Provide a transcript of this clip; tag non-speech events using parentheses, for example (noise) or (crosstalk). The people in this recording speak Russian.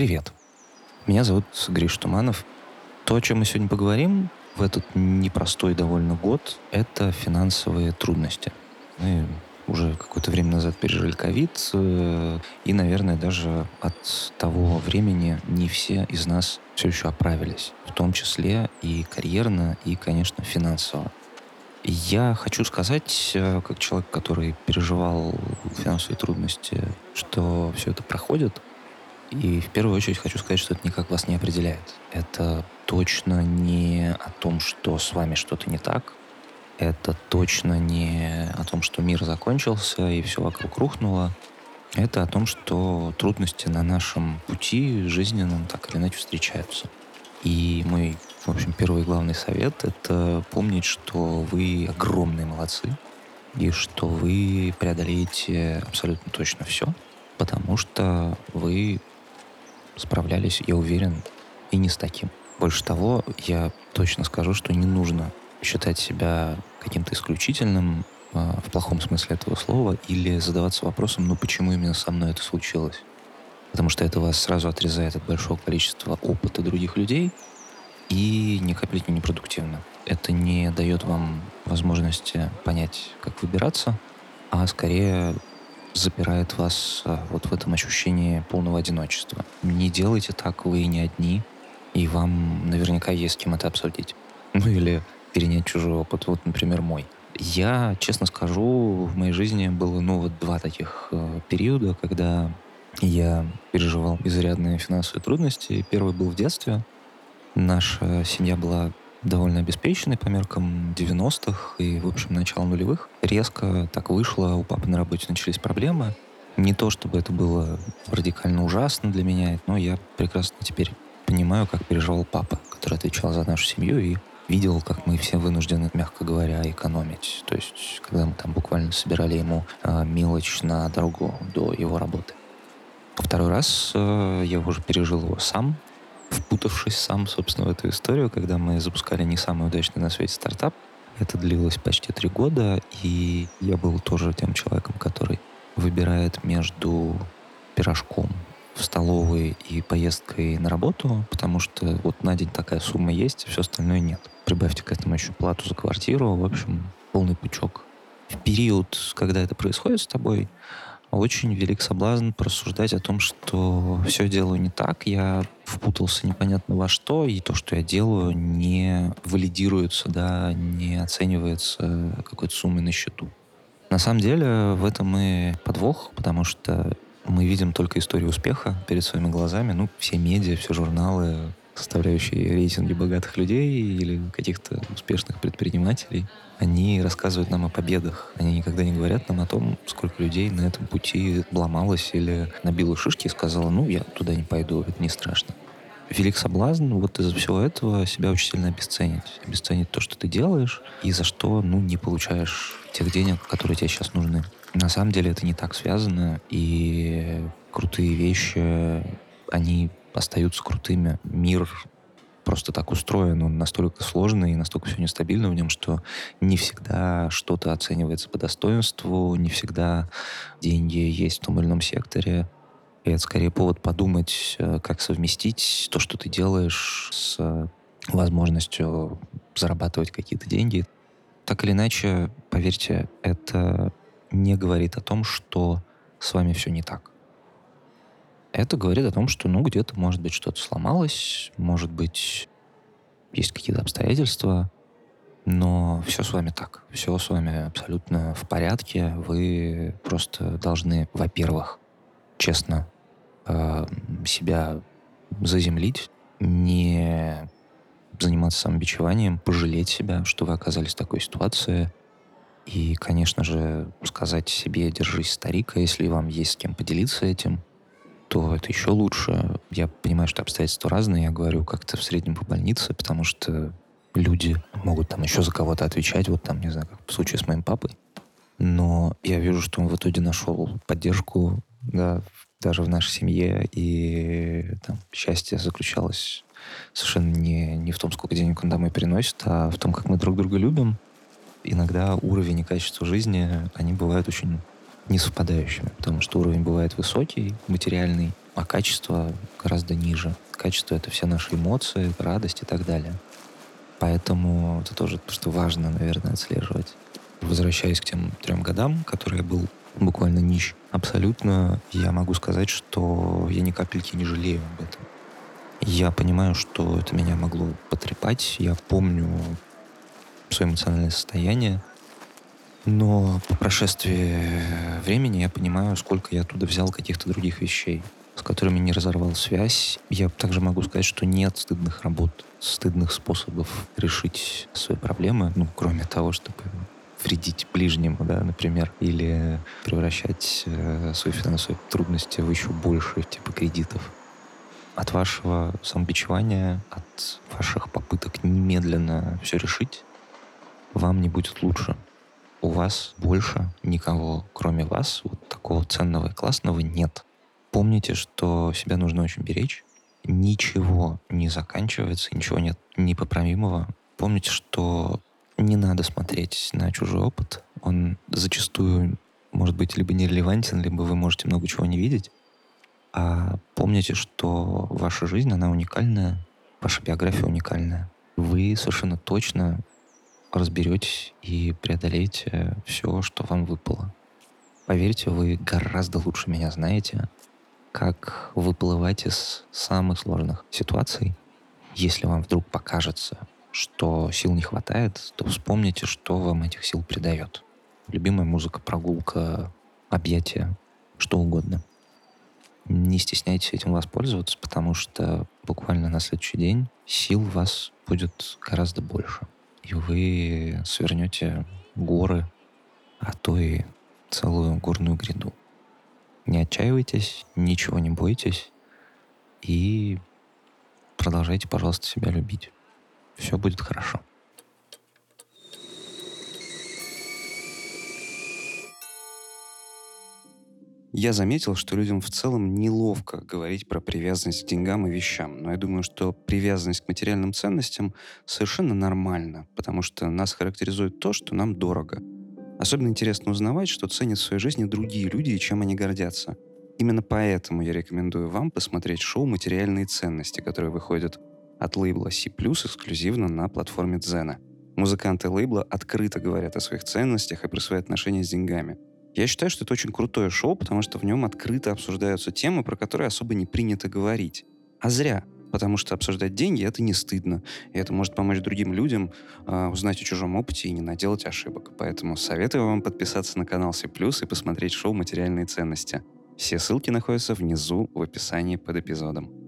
Привет. Меня зовут Гриш Туманов. То, о чем мы сегодня поговорим в этот непростой довольно год, это финансовые трудности. Мы уже какое-то время назад пережили ковид, э, и, наверное, даже от того времени не все из нас все еще оправились, в том числе и карьерно, и, конечно, финансово. Я хочу сказать, э, как человек, который переживал финансовые трудности, что все это проходит, и в первую очередь хочу сказать, что это никак вас не определяет. Это точно не о том, что с вами что-то не так. Это точно не о том, что мир закончился и все вокруг рухнуло. Это о том, что трудности на нашем пути жизненном так или иначе встречаются. И мой, в общем, первый главный совет — это помнить, что вы огромные молодцы, и что вы преодолеете абсолютно точно все, потому что вы справлялись, я уверен, и не с таким. Больше того, я точно скажу, что не нужно считать себя каким-то исключительным э, в плохом смысле этого слова или задаваться вопросом, ну почему именно со мной это случилось. Потому что это вас сразу отрезает от большого количества опыта других людей и ни капельки не продуктивно. Это не дает вам возможности понять, как выбираться, а скорее запирает вас а, вот в этом ощущении полного одиночества. Не делайте так, вы не одни, и вам наверняка есть с кем это обсудить. (laughs) Ну или перенять чужой опыт, вот, например, мой. Я, честно скажу, в моей жизни было, ну, вот два таких э, периода, когда я переживал изрядные финансовые трудности. Первый был в детстве. Наша семья была довольно обеспеченный по меркам 90-х и, в общем, начала нулевых. Резко так вышло, у папы на работе начались проблемы. Не то, чтобы это было радикально ужасно для меня, но я прекрасно теперь понимаю, как переживал папа, который отвечал за нашу семью и видел, как мы все вынуждены, мягко говоря, экономить. То есть, когда мы там буквально собирали ему э, мелочь на дорогу до его работы. Второй раз э, я уже пережил его сам, впутавшись сам, собственно, в эту историю, когда мы запускали не самый удачный на свете стартап. Это длилось почти три года, и я был тоже тем человеком, который выбирает между пирожком в столовой и поездкой на работу, потому что вот на день такая сумма есть, все остальное нет. Прибавьте к этому еще плату за квартиру, в общем, полный пучок. В период, когда это происходит с тобой, очень велик соблазн порассуждать о том, что все делаю не так, я впутался непонятно во что, и то, что я делаю, не валидируется, да, не оценивается какой-то суммой на счету. На самом деле в этом и подвох, потому что мы видим только историю успеха перед своими глазами. Ну, все медиа, все журналы, составляющие рейтинги богатых людей или каких-то успешных предпринимателей, они рассказывают нам о победах. Они никогда не говорят нам о том, сколько людей на этом пути обломалось или набило шишки и сказала, ну, я туда не пойду, это не страшно. Велик соблазн вот из-за всего этого себя очень сильно обесценить. Обесценить то, что ты делаешь, и за что, ну, не получаешь тех денег, которые тебе сейчас нужны. На самом деле это не так связано, и крутые вещи, они остаются крутыми. Мир просто так устроен, он настолько сложный и настолько все нестабильно в нем, что не всегда что-то оценивается по достоинству, не всегда деньги есть в том или ином секторе. И это скорее повод подумать, э, как совместить то, что ты делаешь, с возможностью зарабатывать какие-то деньги. Так или иначе, поверьте, это не говорит о том, что с вами все не так. Это говорит о том, что, ну, где-то, может быть, что-то сломалось, может быть, есть какие-то обстоятельства, но все с вами так. Все с вами абсолютно в порядке. Вы просто должны, во-первых, честно э, себя заземлить, не заниматься самобичеванием, пожалеть себя, что вы оказались в такой ситуации. И, конечно же, сказать себе «держись, старик», а если вам есть с кем поделиться этим, то это еще лучше. Я понимаю, что обстоятельства разные, я говорю как-то в среднем по больнице, потому что люди могут там еще за кого-то отвечать, вот там, не знаю, как в случае с моим папой. Но я вижу, что он в итоге нашел поддержку, да, даже в нашей семье, и там счастье заключалось совершенно не, не в том, сколько денег он домой приносит, а в том, как мы друг друга любим. Иногда уровень и качество жизни, они бывают очень не совпадающими, потому что уровень бывает высокий, материальный, а качество гораздо ниже. Качество — это все наши эмоции, радость и так далее. Поэтому это тоже то, что важно, наверное, отслеживать. Возвращаясь к тем трем годам, которые я был буквально нищ, абсолютно я могу сказать, что я ни капельки не жалею об этом. Я понимаю, что это меня могло потрепать. Я помню свое эмоциональное состояние. Но по прошествии времени я понимаю, сколько я оттуда взял каких-то других вещей, с которыми не разорвал связь. Я также могу сказать, что нет стыдных работ, стыдных способов решить свои проблемы, ну, кроме того, чтобы вредить ближнему, да, например, или превращать э, свои финансовые трудности в еще больше, типа кредитов. От вашего самобичевания, от ваших попыток немедленно все решить, вам не будет лучше. У вас больше никого, кроме вас, вот такого ценного и классного нет. Помните, что себя нужно очень беречь. Ничего не заканчивается, ничего нет непоправимого. Помните, что не надо смотреть на чужой опыт. Он зачастую может быть либо нерелевантен, либо вы можете много чего не видеть. А помните, что ваша жизнь, она уникальная, ваша биография уникальная. Вы совершенно точно разберетесь и преодолеете все, что вам выпало. Поверьте, вы гораздо лучше меня знаете, как выплывать из самых сложных ситуаций. Если вам вдруг покажется, что сил не хватает, то вспомните, что вам этих сил придает. Любимая музыка, прогулка, объятия, что угодно. Не стесняйтесь этим воспользоваться, потому что буквально на следующий день сил у вас будет гораздо больше и вы свернете горы, а то и целую горную гряду. Не отчаивайтесь, ничего не бойтесь и продолжайте, пожалуйста, себя любить. Все будет хорошо. Я заметил, что людям в целом неловко говорить про привязанность к деньгам и вещам. Но я думаю, что привязанность к материальным ценностям совершенно нормально, потому что нас характеризует то, что нам дорого. Особенно интересно узнавать, что ценят в своей жизни другие люди и чем они гордятся. Именно поэтому я рекомендую вам посмотреть шоу «Материальные ценности», которое выходит от лейбла C+, эксклюзивно на платформе Дзена. Музыканты лейбла открыто говорят о своих ценностях и про свои отношения с деньгами – я считаю, что это очень крутое шоу, потому что в нем открыто обсуждаются темы, про которые особо не принято говорить. А зря. Потому что обсуждать деньги это не стыдно. И это может помочь другим людям э, узнать о чужом опыте и не наделать ошибок. Поэтому советую вам подписаться на канал C+, и посмотреть шоу «Материальные ценности». Все ссылки находятся внизу в описании под эпизодом.